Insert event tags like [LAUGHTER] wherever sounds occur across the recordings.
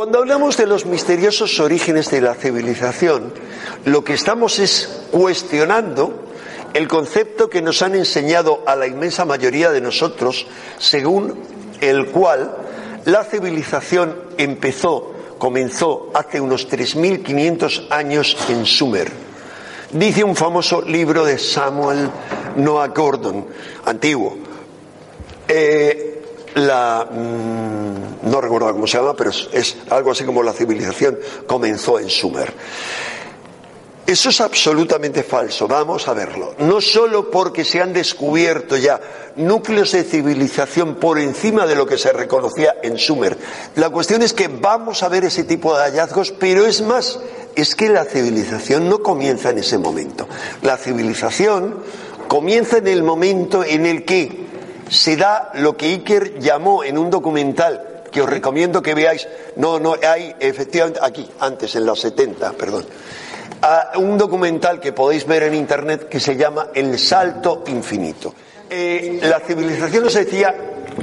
Cuando hablamos de los misteriosos orígenes de la civilización, lo que estamos es cuestionando el concepto que nos han enseñado a la inmensa mayoría de nosotros, según el cual la civilización empezó, comenzó hace unos 3.500 años en Sumer. Dice un famoso libro de Samuel Noah Gordon, antiguo. Eh, la mmm, no recuerdo cómo se llama, pero es, es, algo así como la civilización comenzó en Sumer. Eso es absolutamente falso, vamos a verlo. No solo porque se han descubierto ya núcleos de civilización por encima de lo que se reconocía en Sumer. La cuestión es que vamos a ver ese tipo de hallazgos, pero es más, es que la civilización no comienza en ese momento. La civilización comienza en el momento en el que se da lo que Iker llamó en un documental que os recomiendo que veáis. No, no, hay efectivamente aquí, antes, en los 70, perdón. A un documental que podéis ver en internet que se llama El Salto Infinito. Eh, la civilización nos decía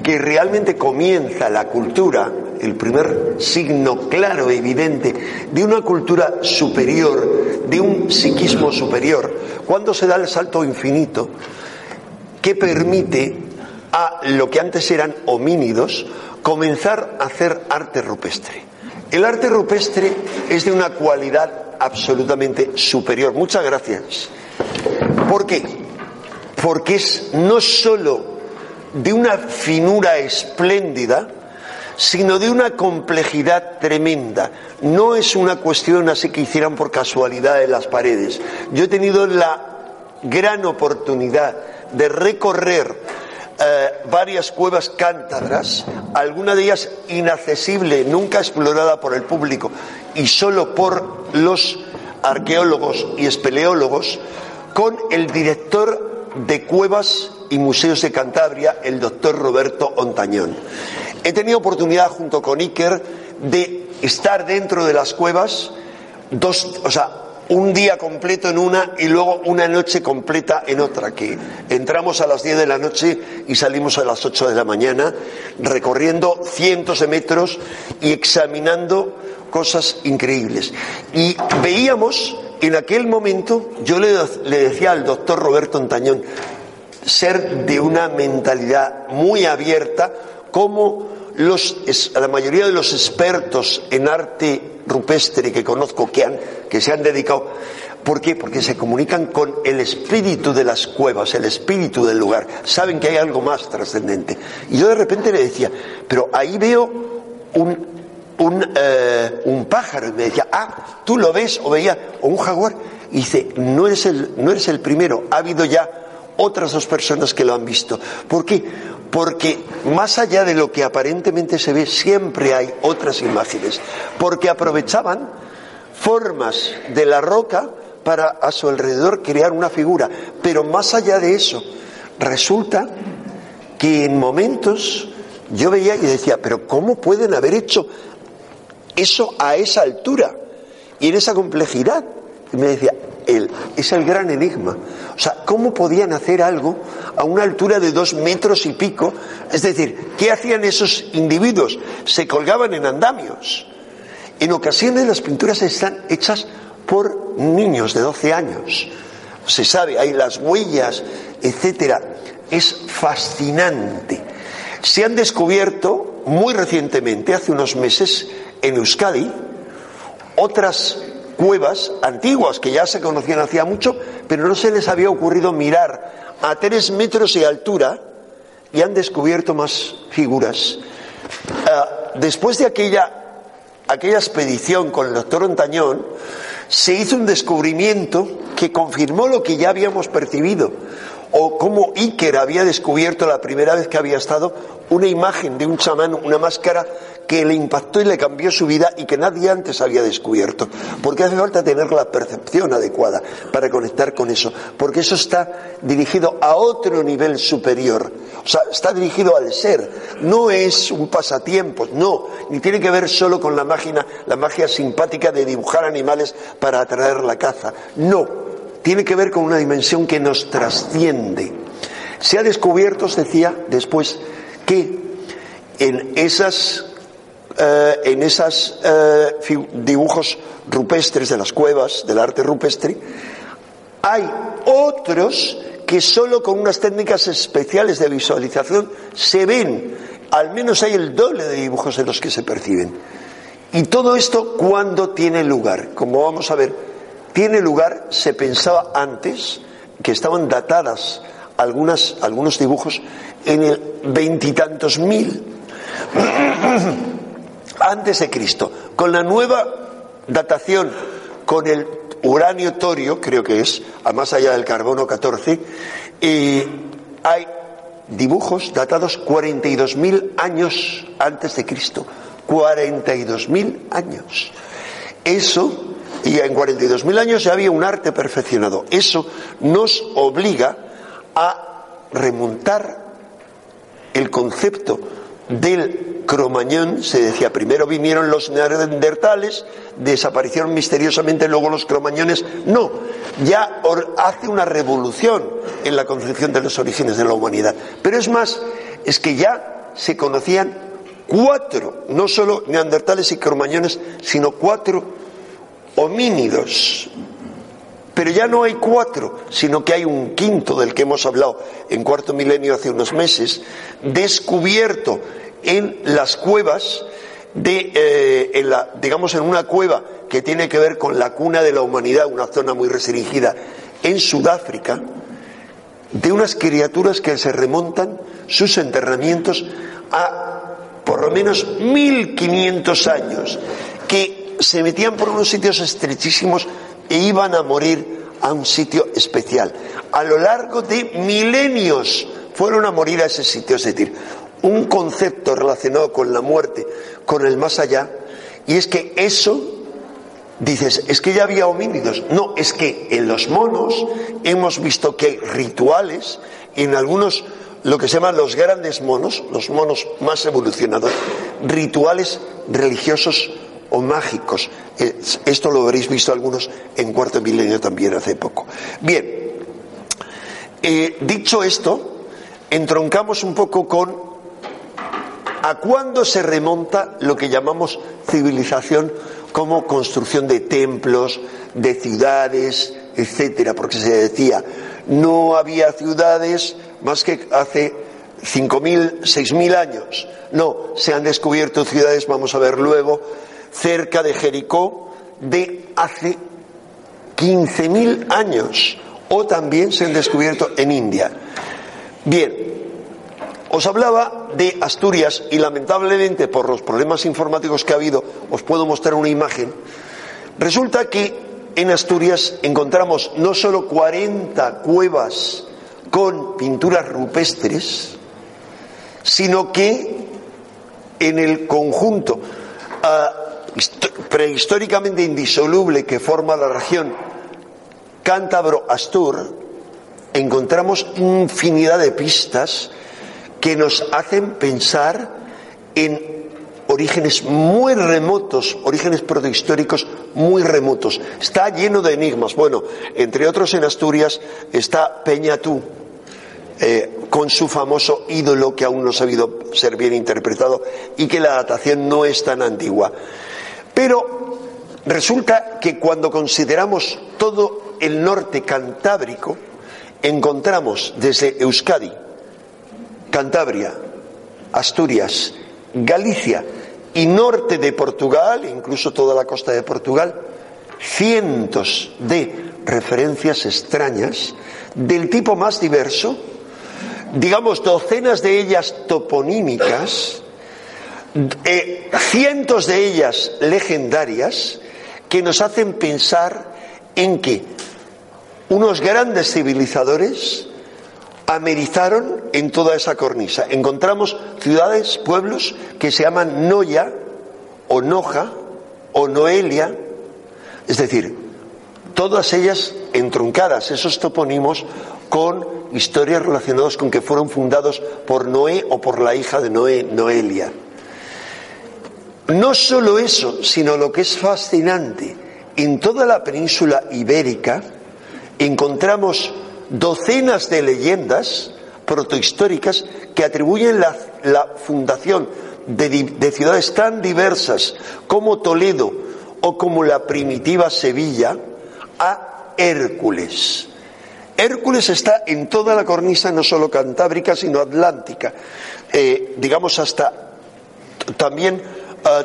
que realmente comienza la cultura, el primer signo claro, evidente, de una cultura superior, de un psiquismo superior, cuando se da el salto infinito que permite a lo que antes eran homínidos, comenzar a hacer arte rupestre. El arte rupestre es de una cualidad absolutamente superior. Muchas gracias. ¿Por qué? Porque es no sólo de una finura espléndida, sino de una complejidad tremenda. No es una cuestión así que hicieran por casualidad en las paredes. Yo he tenido la gran oportunidad de recorrer eh, varias cuevas cántabras, alguna de ellas inaccesible, nunca explorada por el público y solo por los arqueólogos y espeleólogos, con el director de cuevas y museos de Cantabria, el doctor Roberto Ontañón. He tenido oportunidad junto con Iker de estar dentro de las cuevas, dos, o sea, un día completo en una y luego una noche completa en otra, que entramos a las 10 de la noche y salimos a las 8 de la mañana, recorriendo cientos de metros y examinando cosas increíbles. Y veíamos en aquel momento, yo le, decía al doctor Roberto Antañón, ser de una mentalidad muy abierta, como la mayoría de los expertos en arte rupestre que conozco que, han, que se han dedicado. ¿Por qué? Porque se comunican con el espíritu de las cuevas, el espíritu del lugar. Saben que hay algo más trascendente. Y yo de repente le decía, pero ahí veo un, un, eh, un pájaro. Y me decía, ah, tú lo ves, o veía, o un jaguar. Y dice, no eres el, no eres el primero, ha habido ya otras dos personas que lo han visto. ¿Por qué? Porque más allá de lo que aparentemente se ve, siempre hay otras imágenes. Porque aprovechaban formas de la roca para a su alrededor crear una figura. Pero más allá de eso, resulta que en momentos yo veía y decía, pero ¿cómo pueden haber hecho eso a esa altura y en esa complejidad? Y me decía, es el gran enigma. O sea, ¿cómo podían hacer algo a una altura de dos metros y pico? Es decir, ¿qué hacían esos individuos? Se colgaban en andamios. En ocasiones las pinturas están hechas por niños de 12 años. Se sabe, hay las huellas, etcétera. Es fascinante. Se han descubierto muy recientemente, hace unos meses, en Euskadi, otras cuevas antiguas que ya se conocían hacía mucho, pero no se les había ocurrido mirar a tres metros de altura y han descubierto más figuras. Ah, después de aquella, aquella expedición con el doctor Ontañón, se hizo un descubrimiento que confirmó lo que ya habíamos percibido, o como Iker había descubierto la primera vez que había estado una imagen de un chamán, una máscara que le impactó y le cambió su vida y que nadie antes había descubierto. Porque hace falta tener la percepción adecuada para conectar con eso, porque eso está dirigido a otro nivel superior, o sea, está dirigido al ser, no es un pasatiempo, no, ni tiene que ver solo con la magia, la magia simpática de dibujar animales para atraer la caza, no, tiene que ver con una dimensión que nos trasciende. Se ha descubierto, os decía después, que en esas eh, en esos eh, dibujos rupestres de las cuevas, del arte rupestre, hay otros que solo con unas técnicas especiales de visualización se ven, al menos hay el doble de dibujos de los que se perciben. Y todo esto, ¿cuándo tiene lugar? Como vamos a ver, tiene lugar, se pensaba antes, que estaban datadas algunos dibujos en el veintitantos mil [CLEARS THROAT] antes de Cristo. Con la nueva datación, con el uranio torio, creo que es, a más allá del carbono 14, y hay dibujos datados 42.000 años antes de Cristo. 42.000 años. Eso, y en 42.000 años ya había un arte perfeccionado. Eso nos obliga a remontar el concepto del cromañón, se decía, primero vinieron los neandertales, desaparecieron misteriosamente, luego los cromañones. No, ya hace una revolución en la concepción de los orígenes de la humanidad. Pero es más, es que ya se conocían cuatro, no solo neandertales y cromañones, sino cuatro homínidos. Pero ya no hay cuatro, sino que hay un quinto del que hemos hablado en cuarto milenio hace unos meses, descubierto en las cuevas eh, digamos, en una cueva que tiene que ver con la cuna de la humanidad, una zona muy restringida en Sudáfrica, de unas criaturas que se remontan sus enterramientos a por lo menos 1500 años, se metían por unos sitios estrechísimos e iban a morir a un sitio especial. A lo largo de milenios fueron a morir a ese sitio, es decir, un concepto relacionado con la muerte, con el más allá, y es que eso, dices, es que ya había homínidos. No, es que en los monos hemos visto que hay rituales, en algunos, lo que se llaman los grandes monos, los monos más evolucionados, rituales religiosos o mágicos. Esto lo habréis visto algunos en cuarto milenio también hace poco. Bien, eh, dicho esto, entroncamos un poco con a cuándo se remonta lo que llamamos civilización como construcción de templos, de ciudades, etcétera, porque se decía no había ciudades más que hace 5.000, 6.000 años. No, se han descubierto ciudades, vamos a ver luego, cerca de Jericó de hace 15.000 años o también se han descubierto en India. Bien, os hablaba de Asturias y lamentablemente por los problemas informáticos que ha habido os puedo mostrar una imagen. Resulta que en Asturias encontramos no solo 40 cuevas con pinturas rupestres, sino que en el conjunto ah, prehistóricamente indisoluble que forma la región cántabro-astur, encontramos infinidad de pistas que nos hacen pensar en orígenes muy remotos, orígenes protohistóricos muy remotos. Está lleno de enigmas. Bueno, entre otros en Asturias está Peñatú, eh, con su famoso ídolo que aún no ha sabido ser bien interpretado y que la datación no es tan antigua. Pero resulta que cuando consideramos todo el norte cantábrico, encontramos desde Euskadi, Cantabria, Asturias, Galicia y norte de Portugal, incluso toda la costa de Portugal, cientos de referencias extrañas del tipo más diverso, digamos docenas de ellas toponímicas, eh, cientos de ellas legendarias, que nos hacen pensar en que unos grandes civilizadores amerizaron en toda esa cornisa. Encontramos ciudades, pueblos que se llaman Noya o Noja o Noelia, es decir, todas ellas entruncadas, esos topónimos con historias relacionadas con que fueron fundados por Noé o por la hija de Noé, Noelia. No solo eso, sino lo que es fascinante, en toda la península ibérica encontramos docenas de leyendas protohistóricas que atribuyen la, fundación de, ciudades tan diversas como Toledo o como la primitiva Sevilla a Hércules. Hércules está en toda la cornisa, no solo cantábrica, sino atlántica, eh, digamos hasta también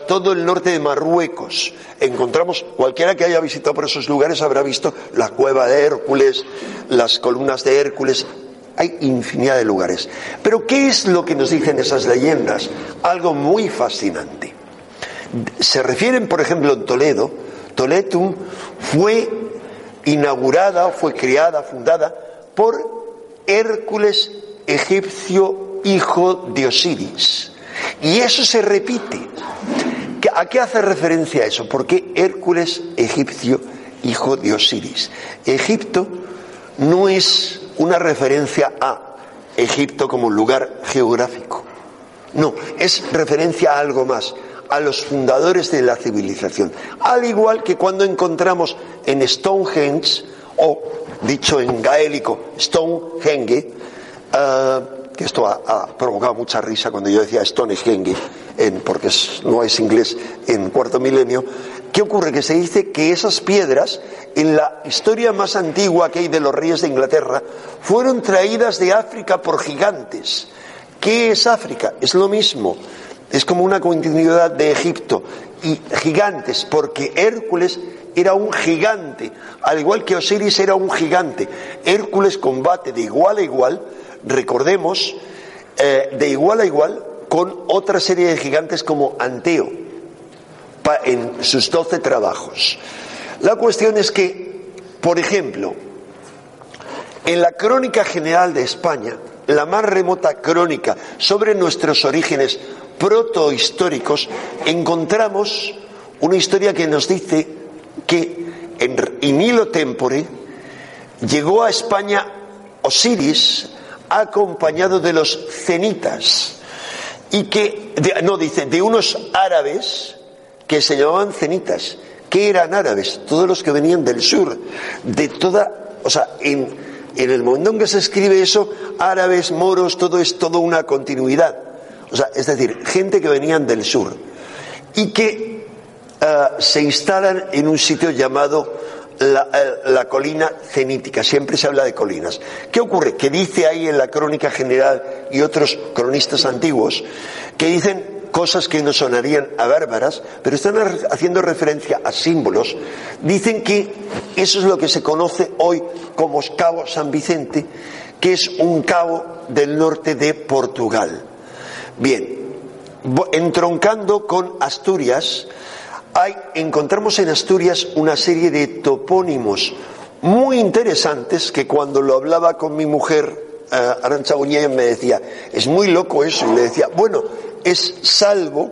todo el norte de Marruecos. Encontramos, cualquiera que haya visitado por esos lugares habrá visto la cueva de Hércules, las columnas de Hércules. Hay infinidad de lugares. Pero ¿qué es lo que nos dicen esas leyendas? Algo muy fascinante. Se refieren, por ejemplo, en Toledo. Toletum fue inaugurada, fue creada, fundada por Hércules egipcio, hijo de Osiris. Y eso se repite. ¿A qué hace referencia eso? Porque Hércules egipcio, hijo de Osiris. Egipto no es una referencia a Egipto como lugar geográfico. No, es referencia a algo más, a los fundadores de la civilización. Al igual que cuando encontramos en Stonehenge, o dicho en gaélico, Stonehenge, uh, que esto ha, provocado mucha risa cuando yo decía Stonehenge, en, porque no es inglés, en cuarto milenio. ¿Qué ocurre? Que se dice que esas piedras, en la historia más antigua que hay de los reyes de Inglaterra, fueron traídas de África por gigantes. ¿Qué es África? Es lo mismo. Es como una continuidad de Egipto. Y gigantes, porque Hércules era un gigante, al igual que Osiris era un gigante. Hércules combate de igual a igual recordemos, eh, de igual a igual con otra serie de gigantes como Anteo en sus doce trabajos. La cuestión es que, por ejemplo, en la Crónica General de España, la más remota crónica sobre nuestros orígenes protohistóricos, encontramos una historia que nos dice que en in tempore llegó a España Osiris acompañado de los cenitas y que, no dice, de unos árabes que se llamaban cenitas, que eran árabes, todos los que venían del sur, de toda, o sea, en, en el momento en que se escribe eso, árabes, moros, todo es toda una continuidad. O sea, es decir, gente que venían del sur y que eh, se instalan en un sitio llamado eh, la, colina cenítica, siempre se habla de colinas. ¿Qué ocurre? Que dice ahí en la crónica general y otros cronistas antiguos que dicen cosas que no sonarían a bárbaras, pero están haciendo referencia a símbolos. Dicen que eso es lo que se conoce hoy como Cabo San Vicente, que es un cabo del norte de Portugal. Bien, entroncando con Asturias, hay, encontramos en Asturias una serie de topónimos muy interesantes que cuando lo hablaba con mi mujer, uh, Arancha me decía, es muy loco eso, y le decía, bueno, es salvo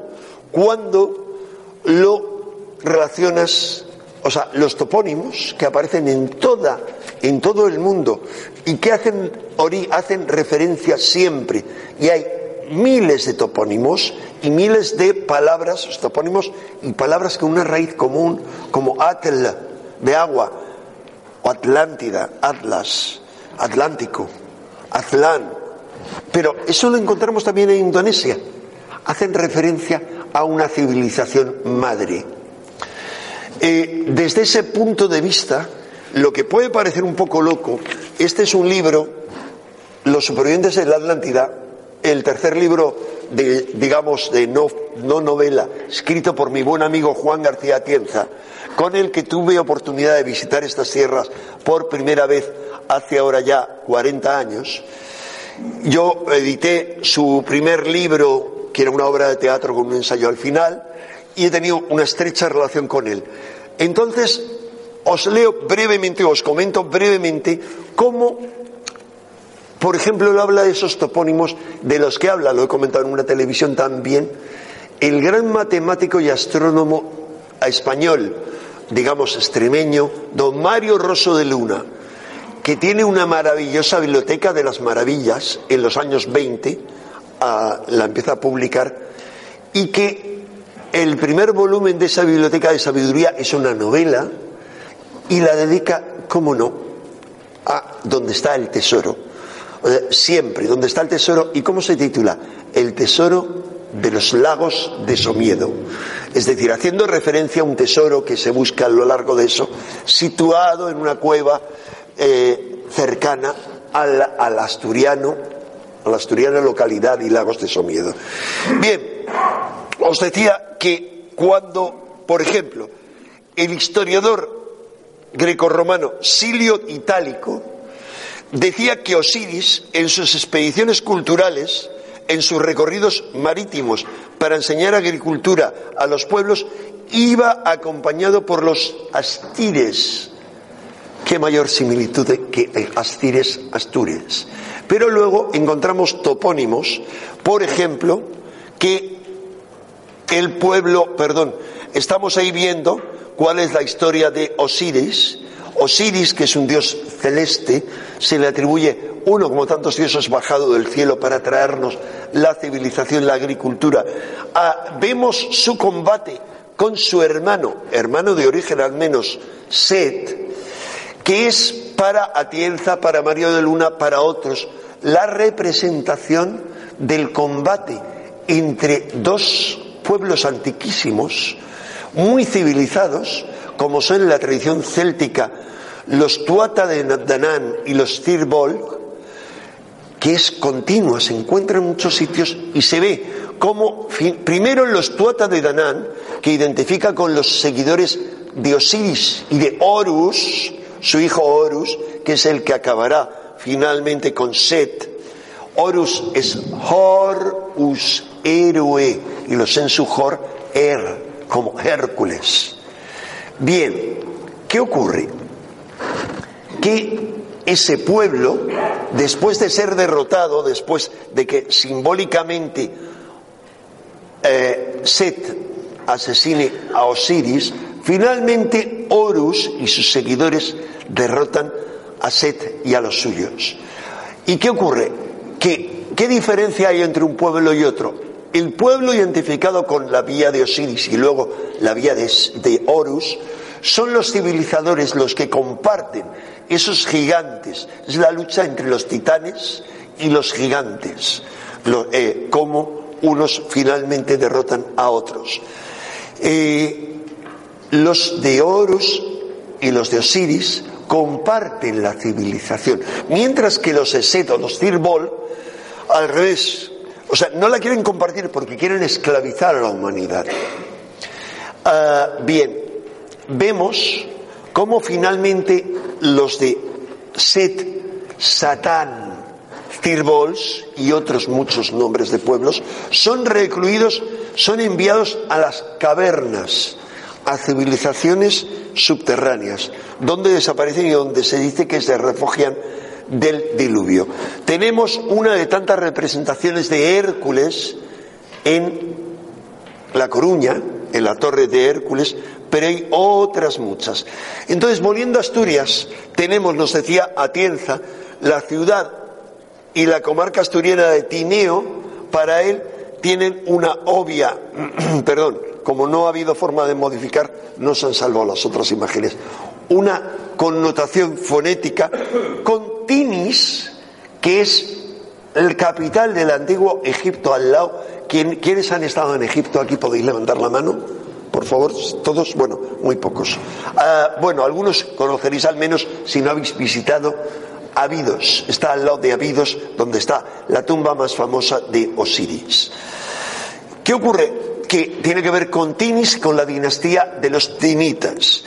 cuando lo relacionas, o sea, los topónimos que aparecen en toda, en todo el mundo y que hacen, hacen referencia siempre, y hay miles de topónimos y miles de palabras, topónimos y palabras con una raíz común, como Atl, de agua, o Atlántida, Atlas, Atlántico, Azlán. Pero eso lo encontramos también en Indonesia. Hacen referencia a una civilización madre. Eh, desde ese punto de vista, lo que puede parecer un poco loco, este es un libro, Los supervivientes de la Atlántida, el tercer libro de, digamos, de no, no novela, escrito por mi buen amigo Juan García Tienza, con el que tuve oportunidad de visitar estas tierras por primera vez hace ahora ya 40 años. Yo edité su primer libro, que era una obra de teatro con un ensayo al final, y he tenido una estrecha relación con él. Entonces, os leo brevemente, os comento brevemente cómo, por ejemplo, él habla de esos topónimos de los que habla, lo he comentado en una televisión también, el gran matemático y astrónomo español, digamos extremeño, don Mario Rosso de Luna, que tiene una maravillosa biblioteca de las maravillas en los años 20, ah, la empieza a publicar, y que el primer volumen de esa biblioteca de sabiduría es una novela y la dedica, cómo no, a donde está el tesoro. Siempre, donde está el tesoro, ¿y cómo se titula? El tesoro de los lagos de Somiedo. Es decir, haciendo referencia a un tesoro que se busca a lo largo de eso, situado en una cueva eh, cercana al, al, asturiano, a la asturiana localidad y lagos de Somiedo. Bien, os decía que cuando, por ejemplo, el historiador grecorromano Silio Itálico decía que Osiris, en sus expediciones culturales, en sus recorridos marítimos para enseñar agricultura a los pueblos, iba acompañado por los astires. Qué mayor similitud que astires, astures. Pero luego encontramos topónimos, por ejemplo, que el pueblo, perdón, estamos ahí viendo cuál es la historia de Osiris. Osiris, que es un dios celeste, se le atribuye uno como tantos dioses bajado del cielo para traernos la civilización, la agricultura. Ah, vemos su combate con su hermano, hermano de origen al menos, Set, que es para Atienza, para Mario de Luna, para otros, la representación del combate entre dos pueblos antiquísimos, muy civilizados, como son en la tradición céltica los Tuata de Danán y los Tirbolg, que es continua, se encuentra en muchos sitios y se ve como, primero en los Tuata de Danán, que identifica con los seguidores de Osiris y de Horus, su hijo Horus, que es el que acabará finalmente con Set. Horus es Horus, héroe, y los Hor, Er, como Hércules. Bien, ¿qué ocurre? Que ese pueblo, después de ser derrotado, después de que simbólicamente eh, Set asesine a Osiris, finalmente Horus y sus seguidores derrotan a Set y a los suyos. ¿Y qué ocurre? ¿Qué, qué diferencia hay entre un pueblo y otro? El pueblo identificado con la vía de Osiris y luego la vía de, Horus son los civilizadores los que comparten esos gigantes. Es la lucha entre los titanes y los gigantes, lo, eh, cómo unos finalmente derrotan a otros. Eh, los de Horus y los de Osiris comparten la civilización, mientras que los Eset o los Cirbol, al revés, o sea, no la quieren compartir porque quieren esclavizar a la humanidad. Ah, bien, vemos cómo finalmente los de Set, Satán, Cirbols y otros muchos nombres de pueblos son recluidos, son enviados a las cavernas, a civilizaciones subterráneas, donde desaparecen y donde se dice que se refugian del diluvio. Tenemos una de tantas representaciones de Hércules en La Coruña, en la Torre de Hércules, pero hay otras muchas. Entonces, volviendo a Asturias, tenemos, nos decía Atienza, la ciudad y la comarca asturiana de Tineo, para él tienen una obvia, [CLEARS THROAT] perdón, como no ha habido forma de modificar, no se han salvado las otras imágenes, una connotación fonética con Tinis, que es el capital del antiguo Egipto al lado. ¿Quiénes han estado en Egipto? Aquí podéis levantar la mano por favor, todos, bueno, muy pocos. Ah, bueno, algunos conoceréis al menos si no habéis visitado Abidos. Está al lado de Abidos, donde está la tumba más famosa de Osiris. ¿Qué ocurre? Que tiene que ver con Tinis, con la dinastía de los Tinitas.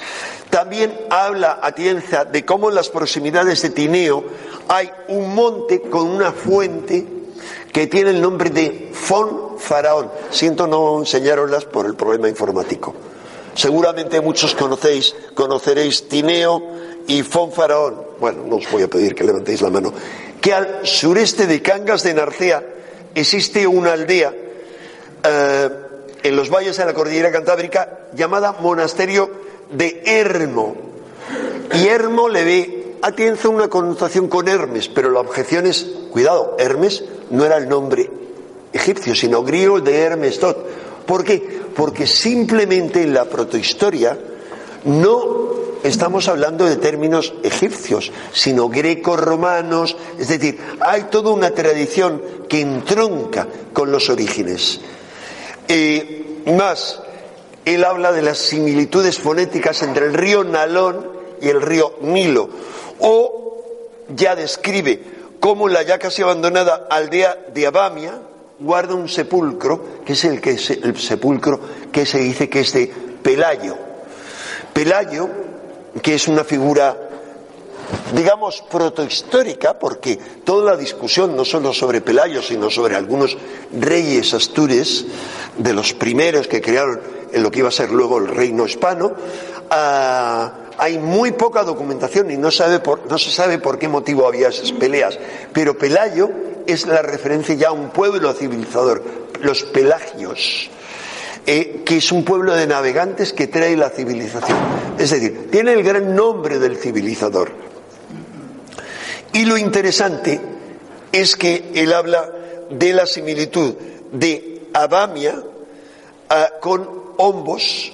También habla Atienza de cómo en las proximidades de Tineo hay un monte con una fuente que tiene el nombre de Fon Faraón. Siento no enseñaroslas por el problema informático. Seguramente muchos conocéis, conoceréis Tineo y Fon Faraón. Bueno, no os voy a pedir que levantéis la mano. Que al sureste de Cangas de Narcea existe una aldea eh, en los valles de la cordillera cantábrica llamada Monasterio de Hermo. Y Hermo le ve a Tienza una connotación con Hermes, pero la objeción es, cuidado, Hermes no era el nombre egipcio, sino griego de Hermes Tot. ¿Por qué? Porque simplemente en la protohistoria no estamos hablando de términos egipcios, sino greco-romanos, es decir, hay toda una tradición que entronca con los orígenes. Eh, más, él habla de las similitudes fonéticas entre el río Nalón y el río Nilo, o ya describe cómo la ya casi abandonada aldea de Abamia guarda un sepulcro, que es el, que el sepulcro que se dice que es de Pelayo. Pelayo, que es una figura digamos, protohistórica, porque toda la discusión, no solo sobre Pelayo, sino sobre algunos reyes astures, de los primeros que crearon en lo que iba a ser luego el reino hispano, ah, hay muy poca documentación y no, sabe no se sabe por qué motivo había esas peleas, pero Pelayo es la referencia ya a un pueblo civilizador, los pelagios. Eh, que es un pueblo de navegantes que trae la civilización. Es decir, tiene el gran nombre del civilizador. Y lo interesante es que él habla de la similitud de Abamia ah, con Ombos,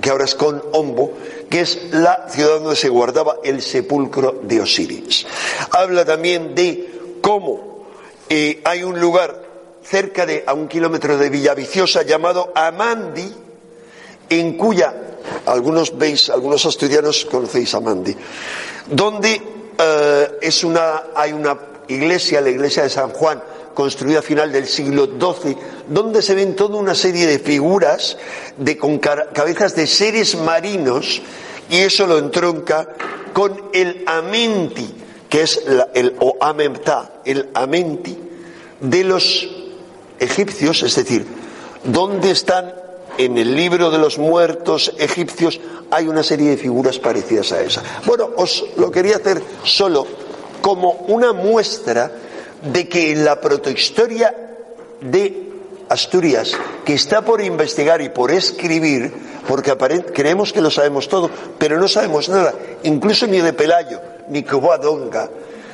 que ahora es con Ombo, que es la ciudad donde se guardaba el sepulcro de Osiris. Habla también de cómo eh, hay un lugar cerca de a un kilómetro de Villaviciosa llamado Amandi, en cuya algunos veis, algunos asturianos conocéis Amandi, donde eh, es una, hay una iglesia, la iglesia de San Juan, construida a final del siglo XII, donde se ven toda una serie de figuras de, con cabezas de seres marinos, y eso lo entronca con el amenti, que es el o amemta, el amenti de los egipcios, es decir, donde están en el libro de los muertos egipcios hay una serie de figuras parecidas a esa. Bueno, os lo quería hacer solo como una muestra de que en la protohistoria de Asturias, que está por investigar y por escribir, porque creemos que lo sabemos todo, pero no sabemos nada, incluso ni de Pelayo, ni Covadonga,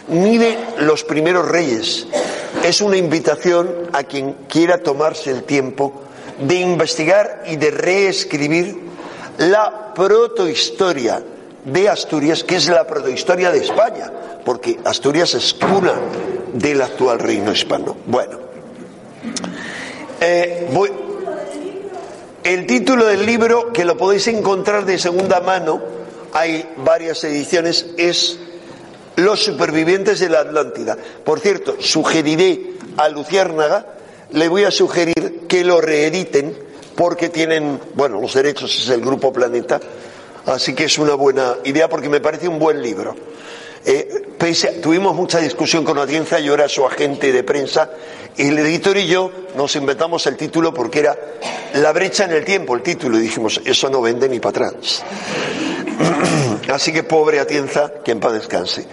ni de los primeros reyes. Es una invitación a quien quiera tomarse el tiempo de investigar y de reescribir la protohistoria de Asturias, que es la protohistoria de España, porque Asturias es cuna del actual reino hispano. Bueno, eh, el título del libro, que lo podéis encontrar de segunda mano, hay varias ediciones, es Los supervivientes de la Atlántida. Por cierto, sugeriré a Luciérnaga le voy a sugerir que lo reediten porque tienen, bueno, los derechos es el Grupo Planeta, así que es una buena idea porque me parece un buen libro. Eh, tuvimos mucha discusión con audiencia, yo era su agente de prensa, y el editor y yo nos inventamos el título porque era La brecha en el tiempo, el título, y dijimos, eso no vende ni para atrás. [CLEARS THROAT] Así que pobre Atienza, que en paz descanse.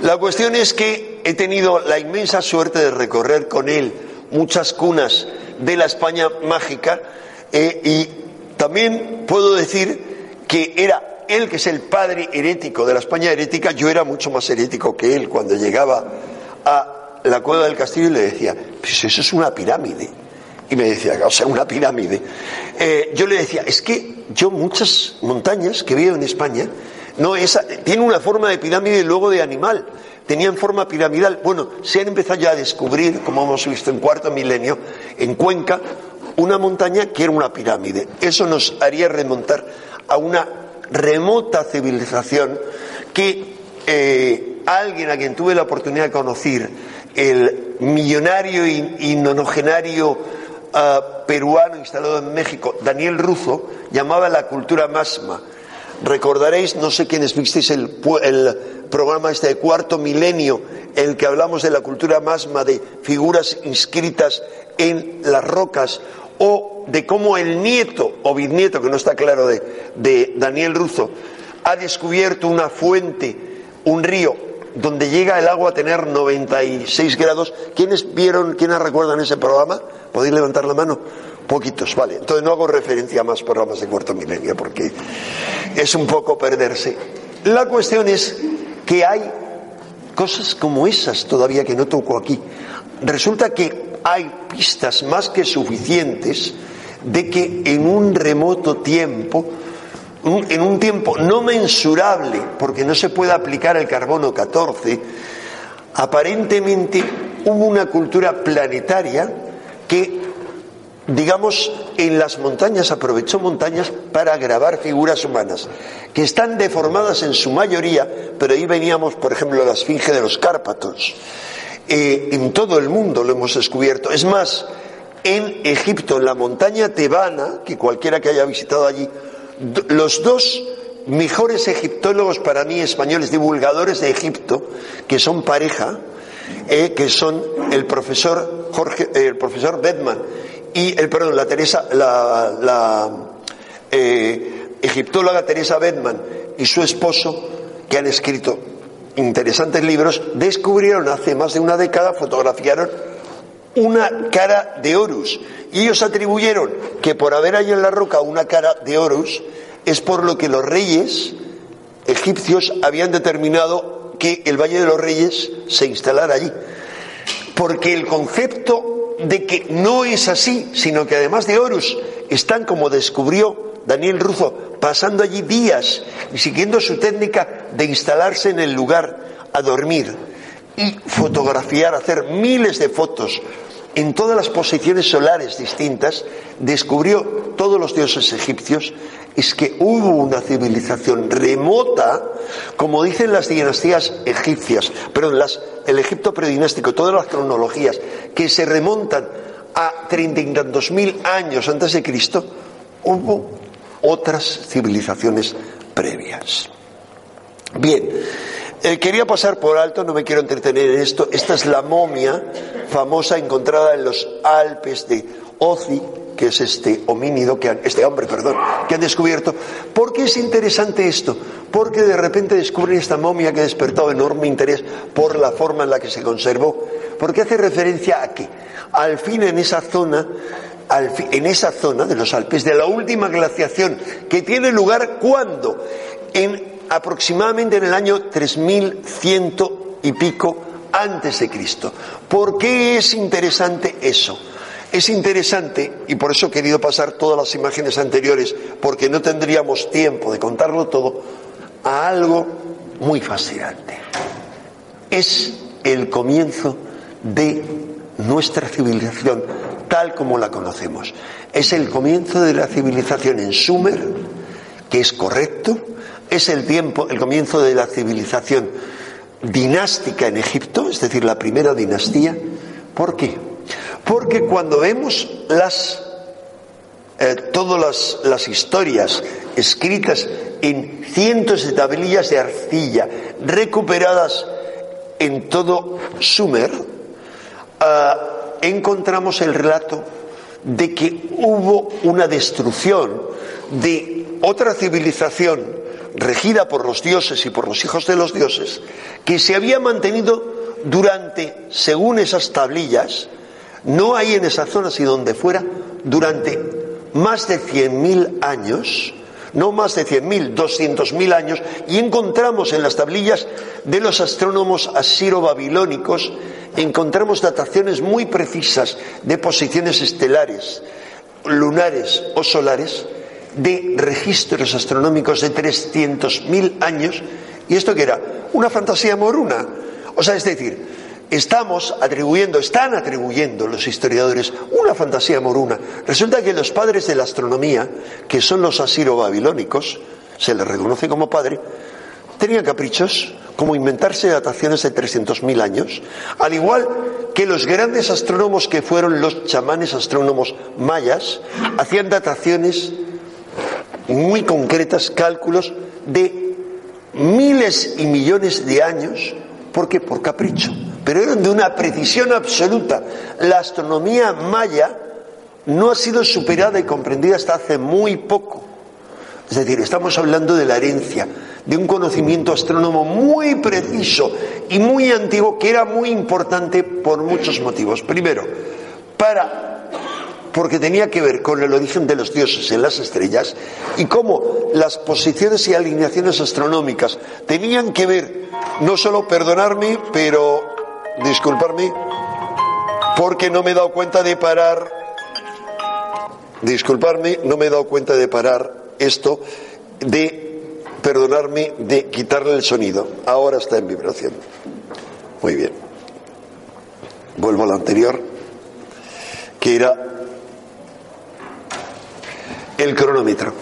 La cuestión es que he tenido la inmensa suerte de recorrer con él muchas cunas de la España mágica eh, y también puedo decir que era él que es el padre herético de la España herética, yo era mucho más herético que él cuando llegaba a la cueva del castillo y le decía, pues eso es una pirámide. Y me decía, o sea, una pirámide. Eh, yo le decía, es que yo muchas montañas que veo en España, no, esa, tiene una forma de pirámide y luego de animal tenían forma piramidal. Bueno, se han empezado ya a descubrir, como hemos visto en cuarto milenio, en Cuenca, una montaña que era una pirámide. Eso nos haría remontar a una remota civilización que eh, alguien a quien tuve la oportunidad de conocer, el millonario y, nonogenario ah, peruano instalado en México, Daniel Ruzo, llamaba la cultura masma. Recordaréis, no sé quiénes visteis el, programa este de cuarto milenio, en el que hablamos de la cultura masma, de figuras inscritas en las rocas, o de cómo el nieto o bisnieto, que no está claro, de, de Daniel Ruzo, ha descubierto una fuente, un río, donde llega el agua a tener 96 grados. ¿Quiénes vieron, quiénes recuerdan ese programa? ¿Podéis levantar la mano? Poquitos, vale. Entonces no hago referencia a más programas de cuarto milenio porque es un poco perderse. La cuestión es que hay cosas como esas todavía que no toco aquí. Resulta que hay pistas más que suficientes de que en un remoto tiempo en un tiempo no mensurable, porque no se puede aplicar el carbono 14, aparentemente hubo una cultura planetaria que, digamos, en las montañas aprovechó montañas para grabar figuras humanas, que están deformadas en su mayoría, pero ahí veníamos, por ejemplo, la esfinge de los Cárpatos. Eh, en todo el mundo lo hemos descubierto. Es más, en Egipto, en la montaña tebana, que cualquiera que haya visitado allí, los dos mejores egiptólogos para mí españoles, divulgadores de Egipto, que son pareja, eh, que son el profesor Jorge, eh, el profesor Bedman y el perdón, la Teresa, la, eh, egiptóloga Teresa Bedman y su esposo, que han escrito interesantes libros, descubrieron hace más de una década, fotografiaron una cara de Horus. Y ellos atribuyeron que por haber ahí en la roca una cara de Horus, es por lo que los reyes egipcios habían determinado que el Valle de los Reyes se instalara allí. Porque el concepto de que no es así, sino que además de Horus están como descubrió Daniel Ruzo, pasando allí días y siguiendo su técnica de instalarse en el lugar a dormir y fotografiar, hacer miles de fotos en todas las posiciones solares distintas, descubrió todos los dioses egipcios, es que hubo una civilización remota, como dicen las dinastías egipcias, perdón, las, el Egipto predinástico, todas las cronologías, que se remontan a treinta y tantos mil años antes de Cristo, hubo otras civilizaciones previas. Bien, eh, quería pasar por alto, no me quiero entretener en esto. Esta es la momia famosa encontrada en los Alpes de Ozi, que es este homínido, que este hombre, perdón, que han descubierto. ¿Por qué es interesante esto? Porque de repente descubren esta momia que ha despertado enorme interés por la forma en la que se conservó. Porque hace referencia a que, al fin en esa zona, en esa zona de los Alpes, de la última glaciación que tiene lugar cuando, en aproximadamente en el año 3100 y pico antes de Cristo. ¿Por qué es interesante eso? Es interesante, y por eso he querido pasar todas las imágenes anteriores, porque no tendríamos tiempo de contarlo todo, a algo muy fascinante. Es el comienzo de nuestra civilización tal como la conocemos. Es el comienzo de la civilización en Sumer, que es correcto, es el tiempo, el comienzo de la civilización dinástica en Egipto, es decir, la primera dinastía. ¿Por qué? Porque cuando vemos las, eh, todas las, historias escritas en cientos de tablillas de arcilla recuperadas en todo Sumer, eh, encontramos el relato de que hubo una destrucción de otra civilización regida por los dioses y por los hijos de los dioses, que se había mantenido durante, según esas tablillas, no hay en esa zona, sino donde fuera, durante más de 100.000 años, no más de 100.000, 200.000 años, y encontramos en las tablillas de los astrónomos asiro-babilónicos, encontramos dataciones muy precisas de posiciones estelares, lunares o solares, de registros astronómicos de 300.000 años. ¿Y esto qué era? Una fantasía moruna. O sea, es decir, estamos atribuyendo, están atribuyendo los historiadores una fantasía moruna. Resulta que los padres de la astronomía, que son los asiro-babilónicos, se les reconoce como padre, tenían caprichos como inventarse dataciones de 300.000 años, al igual que los grandes astrónomos que fueron los chamanes astrónomos mayas hacían dataciones muy concretas, cálculos de miles y millones de años, ¿por qué? Por capricho, pero eran de una precisión absoluta. La astronomía maya no ha sido superada y comprendida hasta hace muy poco. Es decir, estamos hablando de la herencia, de un conocimiento astrónomo muy preciso y muy antiguo que era muy importante por muchos motivos. Primero, para porque tenía que ver con el origen de los dioses en las estrellas y cómo las posiciones y alineaciones astronómicas tenían que ver, no solo perdonarme, pero disculparme, porque no me he dado cuenta de parar, disculparme, no me he dado cuenta de parar esto, de perdonarme, de quitarle el sonido. Ahora está en vibración. Muy bien. Vuelvo a la anterior, que era el cronómetro.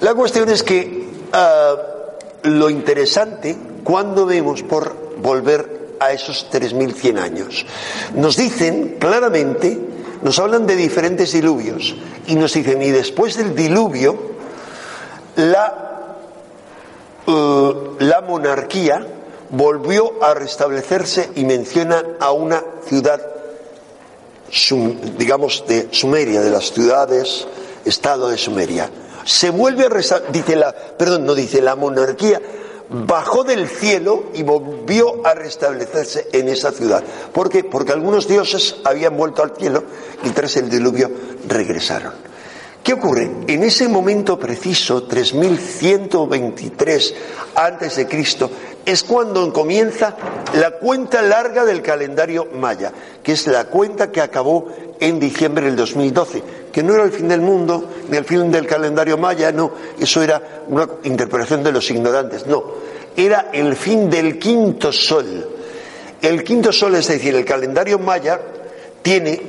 La cuestión es que ah, lo interesante, cuando vemos por volver a esos 3.100 años, nos dicen claramente, nos hablan de diferentes diluvios, y nos dicen, y después del diluvio, la, uh, la monarquía volvió a restablecerse y menciona a una ciudad, digamos, de Sumeria, de las ciudades estado de Sumeria. Se vuelve a dice la, perdón, no dice la monarquía, bajó del cielo y volvió a restablecerse en esa ciudad. ¿Por qué? Porque algunos dioses habían vuelto al cielo y tras el diluvio regresaron. ¿Qué ocurre? En ese momento preciso, 3123 antes de Cristo, es cuando comienza la cuenta larga del calendario maya, que es la cuenta que acabó en diciembre del 2012, que no era el fin del mundo, ni el fin del calendario maya, no, eso era una interpretación de los ignorantes, no, era el fin del quinto sol. El quinto sol, es decir, el calendario maya, tiene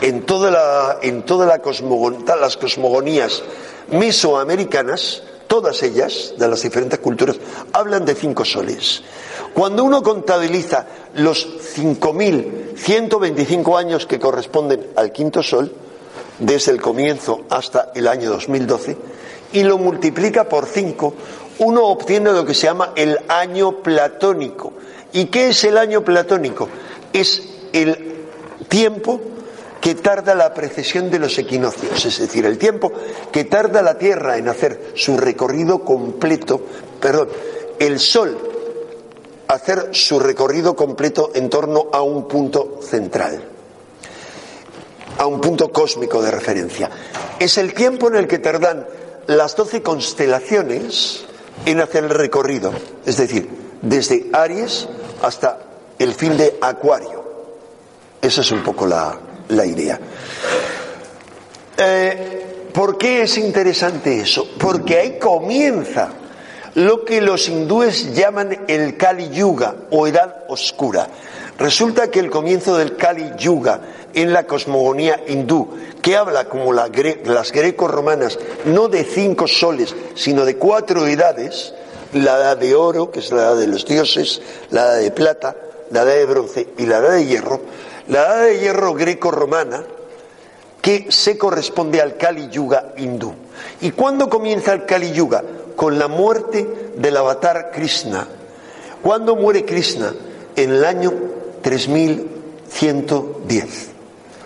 en toda la, en toda la las cosmogonías mesoamericanas, todas ellas, de las diferentes culturas, hablan de cinco soles. Cuando uno contabiliza los 5.125 años que corresponden al quinto sol, desde el comienzo hasta el año 2012, y lo multiplica por cinco, uno obtiene lo que se llama el año platónico. ¿Y qué es el año platónico? Es el tiempo que tarda la precesión de los equinoccios, es decir, el tiempo que tarda la Tierra en hacer su recorrido completo, perdón, el Sol hacer su recorrido completo en torno a un punto central, a un punto cósmico de referencia. Es el tiempo en el que tardan las doce constelaciones en hacer el recorrido, es decir, desde Aries hasta el fin de Acuario. Esa es un poco la, la idea. Eh, ¿Por qué es interesante eso? Porque ahí comienza lo que los hindúes llaman el Kali Yuga o Edad Oscura. Resulta que el comienzo del Kali Yuga en la cosmogonía hindú, que habla como las greco-romanas, no de cinco soles, sino de cuatro edades, la edad de oro, que es la edad de los dioses, la edad de plata, la edad de bronce y la edad de hierro, la edad de hierro greco-romana que se corresponde al Kali Yuga hindú. ¿Y cuándo comienza el Kali Yuga? Con la muerte del avatar Krishna. ¿Cuándo muere Krishna? En el año 3110.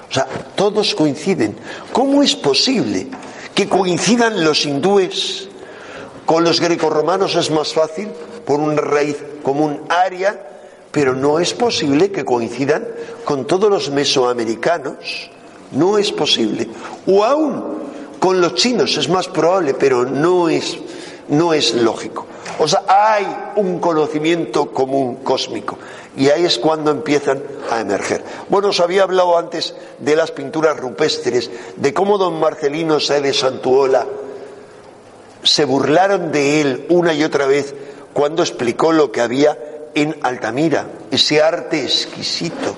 O sea, todos coinciden. ¿Cómo es posible que coincidan los hindúes con los greco-romanos? Es más fácil por una raíz común aria pero no es posible que coincidan con todos los mesoamericanos. No es posible. O aún con los chinos es más probable, pero no es, no es lógico. O sea, hay un conocimiento común cósmico y ahí es cuando empiezan a emerger. Bueno, os había hablado antes de las pinturas rupestres, de cómo don Marcelino de Santuola se burlaron de él una y otra vez cuando explicó lo que había en Altamira, ese arte exquisito.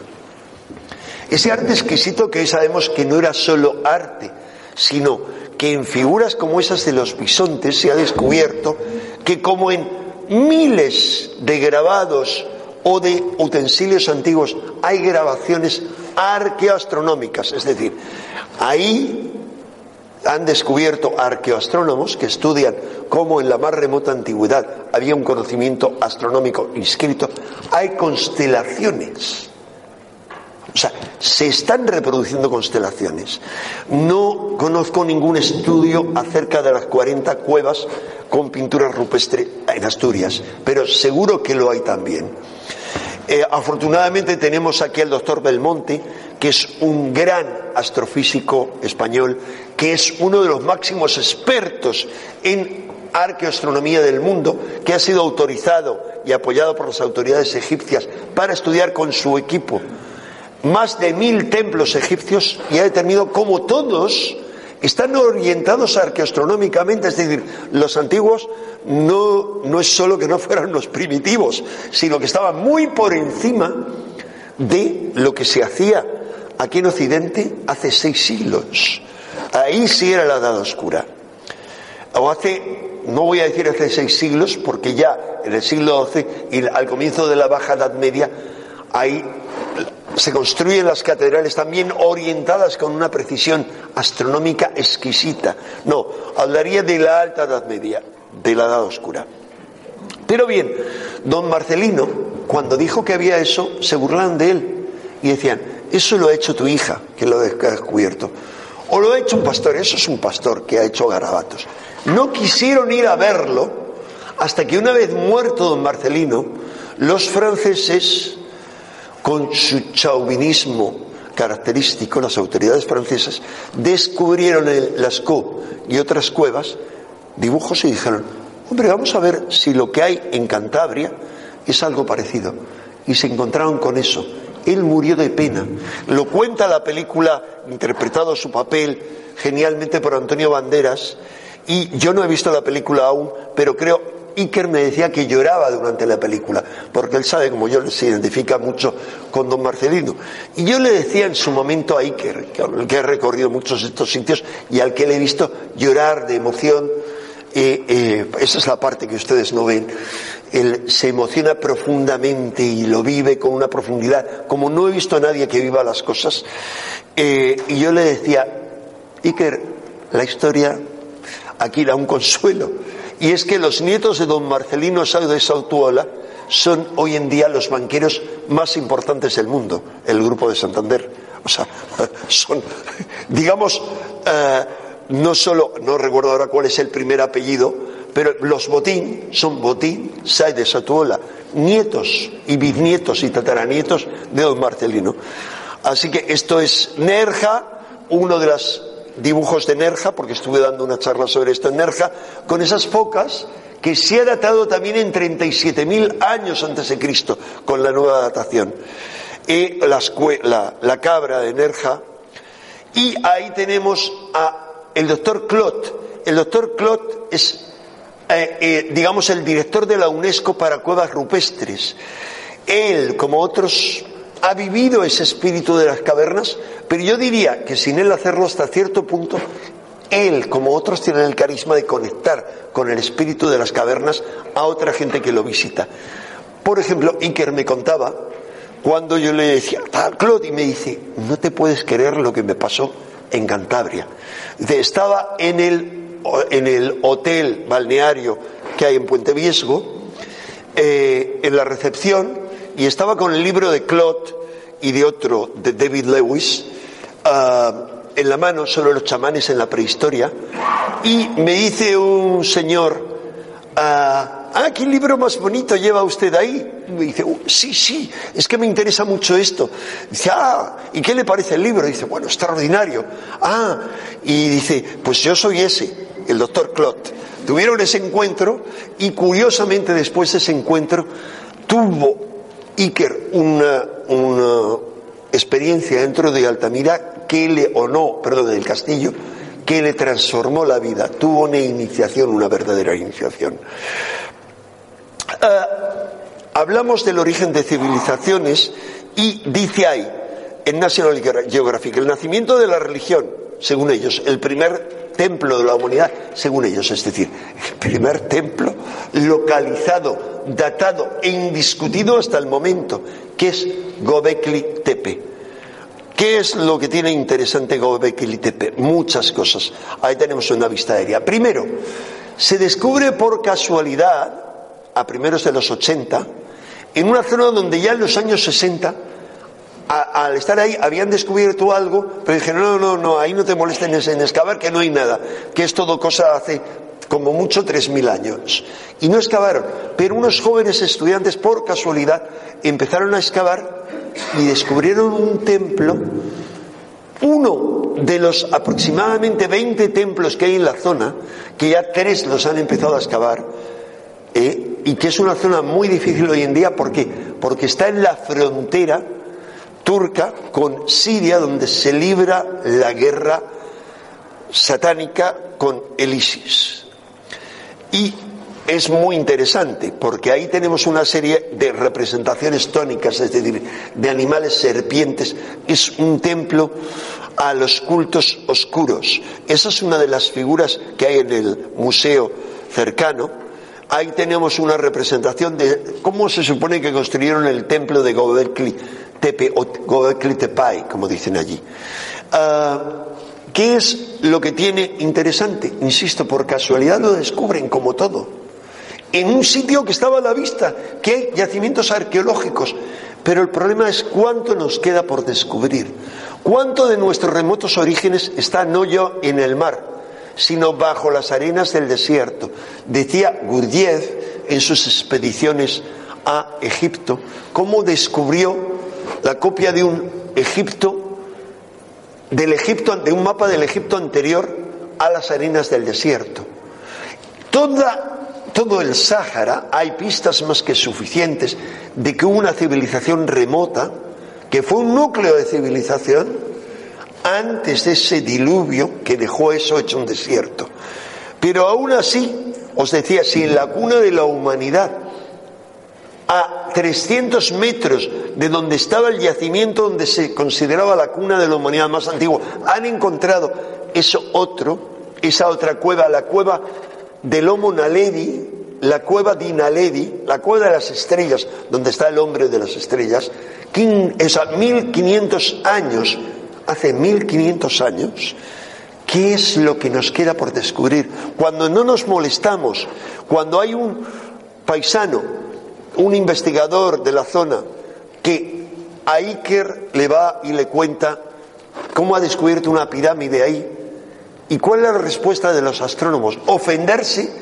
Ese arte exquisito que sabemos que no era solo arte, sino que en figuras como esas de los bisontes se ha descubierto que como en miles de grabados o de utensilios antiguos, hay grabaciones arqueoastronómicas, es decir, ahí han descubierto arqueoastrónomos que estudian cómo en la más remota antigüedad había un conocimiento astronómico inscrito, hay constelaciones. O sea, se están reproduciendo constelaciones. No conozco ningún estudio acerca de las 40 cuevas con pintura rupestre en Asturias, pero seguro que lo hay también. Eh, afortunadamente tenemos aquí al doctor Belmonte, que es un gran astrofísico español, que es uno de los máximos expertos en arqueoastronomía del mundo, que ha sido autorizado y apoyado por las autoridades egipcias para estudiar con su equipo más de mil templos egipcios y ha determinado cómo todos están orientados arqueoastronómicamente, es decir, los antiguos no, no es solo que no fueran los primitivos, sino que estaban muy por encima de lo que se hacía aquí en Occidente hace seis siglos. Ahí sí era la edad oscura. O hace, no voy a decir hace seis siglos, porque ya en el siglo XII y al comienzo de la Baja Edad Media, ahí se construyen las catedrales también orientadas con una precisión astronómica exquisita. No, hablaría de la Alta Edad Media, de la Edad Oscura. Pero bien, don Marcelino, cuando dijo que había eso, se burlaban de él y decían, eso lo ha hecho tu hija, que lo ha descubierto. O lo ha hecho un pastor, eso es un pastor que ha hecho garabatos. No quisieron ir a verlo hasta que una vez muerto don Marcelino, los franceses con su chauvinismo característico, las autoridades francesas descubrieron en Lascaux y otras cuevas dibujos y dijeron, hombre, vamos a ver si lo que hay en Cantabria es algo parecido. Y se encontraron con eso. Él murió de pena. Lo cuenta la película, interpretado su papel genialmente por Antonio Banderas, y yo no he visto la película aún, pero creo Iker me decía que lloraba durante la película, porque él sabe, como yo, se identifica mucho con don Marcelino. Y yo le decía en su momento a Iker, que, ha recorrido muchos de estos sitios y al que le he visto llorar de emoción, eh, eh, esa es la parte que ustedes no ven, él se emociona profundamente y lo vive con una profundidad, como no he visto a nadie que viva las cosas. Eh, y yo le decía, Iker, la historia aquí da un consuelo y es que los nietos de don Marcelino Sao de Sautuola son hoy en día los banqueros más importantes del mundo, el Grupo de Santander. O sea, [LAUGHS] son, digamos, eh, no solo, no recuerdo ahora cuál es el primer apellido, pero los Botín son Botín Sáez de Sautuola, nietos y bisnietos y tataranietos de don Marcelino. Así que esto es Nerja, uno de los dibujos de Nerja, porque estuve dando una charla sobre esto en Nerja, con esas focas que se ha datado también en 37.000 años antes de Cristo, con la nueva datación. Y la, la cabra de Nerja. Y ahí tenemos a el doctor Clot. El doctor Clot es, eh, eh, digamos, el director de la UNESCO para cuevas rupestres. Él, como otros ha vivido ese espíritu de las cavernas, pero yo diría que sin él hacerlo hasta cierto punto, él, como otros, tienen el carisma de conectar con el espíritu de las cavernas a otra gente que lo visita. Por ejemplo, Iker me contaba cuando yo le decía, ah, Claude, y me dice, no te puedes creer lo que me pasó en Cantabria. Estaba en el, en el hotel balneario que hay en Puente Viesgo, eh, en la recepción, y estaba con el libro de Claude y de otro, de David Lewis, ah, en la mano sobre los chamanes en la prehistoria, y me dice un señor, ah, ah ¿qué libro más bonito lleva usted ahí? Y me dice, uh, sí, sí, es que me interesa mucho esto. Dice, ah, ¿y qué le parece el libro? Dice, bueno, extraordinario. Ah, y dice, pues yo soy ese, el doctor Claude. Tuvieron ese encuentro y curiosamente después de ese encuentro tuvo Iker una, una experiencia dentro de Altamira que le, o no, perdón, del castillo, que le transformó la vida. Tuvo una iniciación, una verdadera iniciación. Ah, hablamos del origen de civilizaciones y dice ahí, en National Geographic, el nacimiento de la religión, según ellos, el primer templo de la humanidad, según ellos, es decir, el primer templo localizado, datado e indiscutido hasta el momento, que es Gobekli Tepe. ¿Qué es lo que tiene interesante Gobekli Tepe? Muchas cosas. Ahí tenemos una vista aérea. Primero, se descubre por casualidad, a primeros de los 80, en una zona donde ya en los años 60 al estar ahí habían descubierto algo, pero dijeron, no, no, no, ahí no te molesten en excavar, que no hay nada, que es todo cosa hace como mucho 3.000 años. Y no excavaron, pero unos jóvenes estudiantes por casualidad empezaron a excavar y descubrieron un templo, uno de los aproximadamente 20 templos que hay en la zona, que ya tres los han empezado a excavar, eh, y que es una zona muy difícil hoy en día, ¿por qué? Porque está en la frontera turca con Siria, donde se libra la guerra satánica con el ISIS. Y es muy interesante porque ahí tenemos una serie de representaciones tónicas, es decir, de animales serpientes. Es un templo a los cultos oscuros. Esa es una de las figuras que hay en el museo cercano. Ahí tenemos una representación de cómo se supone que construyeron el templo de Gobekli Tepe o como dicen allí. Ah, ¿Qué es lo que tiene interesante? Insisto, por casualidad lo descubren como todo. En un sitio que estaba a la vista, que hay yacimientos arqueológicos. Pero el problema es cuánto nos queda por descubrir. Cuánto de nuestros remotos orígenes está no yo en el mar, sino bajo las arenas del desierto. Decía Gurdjieff en sus expediciones a Egipto, cómo descubrió la copia de un Egipto del Egipto, de un mapa del Egipto anterior a las arenas del desierto. Toda, todo el Sáhara hay pistas más que suficientes de que hubo una civilización remota, que fue un núcleo de civilización, antes de ese diluvio que dejó eso hecho un desierto. Pero aún así, os decía, si en la cuna de la humanidad a 300 metros de donde estaba el yacimiento donde se consideraba la cuna de la humanidad más antigua, han encontrado eso otro, esa otra cueva, la cueva del Homo Naledi, la cueva de Naledi, la cueva de las estrellas, donde está el hombre de las estrellas, a 1500 años, hace 1500 años, ¿qué es lo que nos queda por descubrir? Cuando no nos molestamos, cuando hay un paisano un investigador de la zona que a Iker le va y le cuenta cómo ha descubierto una pirámide ahí y cuál es la respuesta de los astrónomos. Ofenderse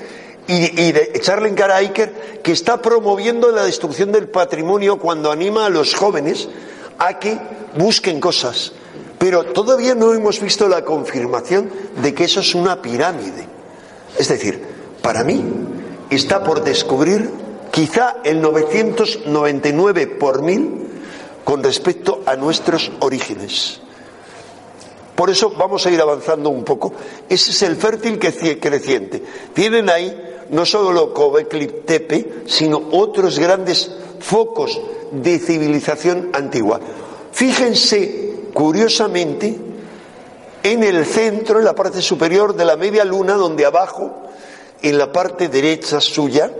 y, echarle en cara a Iker que está promoviendo la destrucción del patrimonio cuando anima a los jóvenes a que busquen cosas. Pero todavía no hemos visto la confirmación de que eso es una pirámide. Es decir, para mí está por descubrir quizá el 999 por mil con respecto a nuestros orígenes. Por eso vamos a ir avanzando un poco. Ese es el fértil creciente. Tienen ahí no solo Cobekli Tepe, sino otros grandes focos de civilización antigua. Fíjense, curiosamente, en el centro, en la parte superior de la media luna, donde abajo, en la parte derecha suya,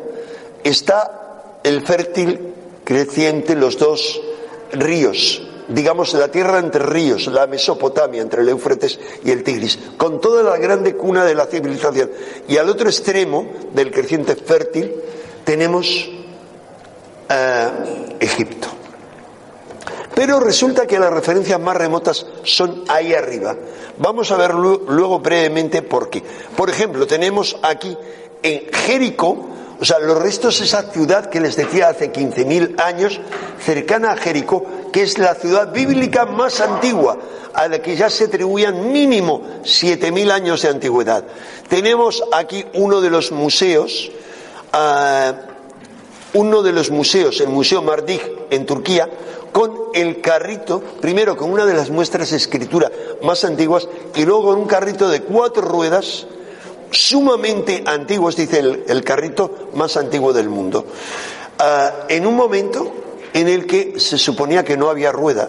está el fértil creciente, los dos ríos, digamos la tierra entre ríos, la Mesopotamia entre el Éufrates y el Tigris, con toda la grande cuna de la civilización. Y al otro extremo del creciente fértil tenemos eh, Egipto. Pero resulta que las referencias más remotas son ahí arriba. Vamos a ver luego brevemente por qué. Por ejemplo, tenemos aquí en Jericó o sea, los restos de esa ciudad que les decía hace 15.000 años, cercana a Jericó, que es la ciudad bíblica más antigua, a la que ya se atribuían mínimo 7.000 años de antigüedad. Tenemos aquí uno de los museos, ah, uno de los museos, el Museo Mardig en Turquía, con el carrito, primero con una de las muestras de escritura más antiguas y luego con un carrito de cuatro ruedas sumamente antiguos, dice el, carrito más antiguo del mundo, ah, en un momento en el que se suponía que no había rueda.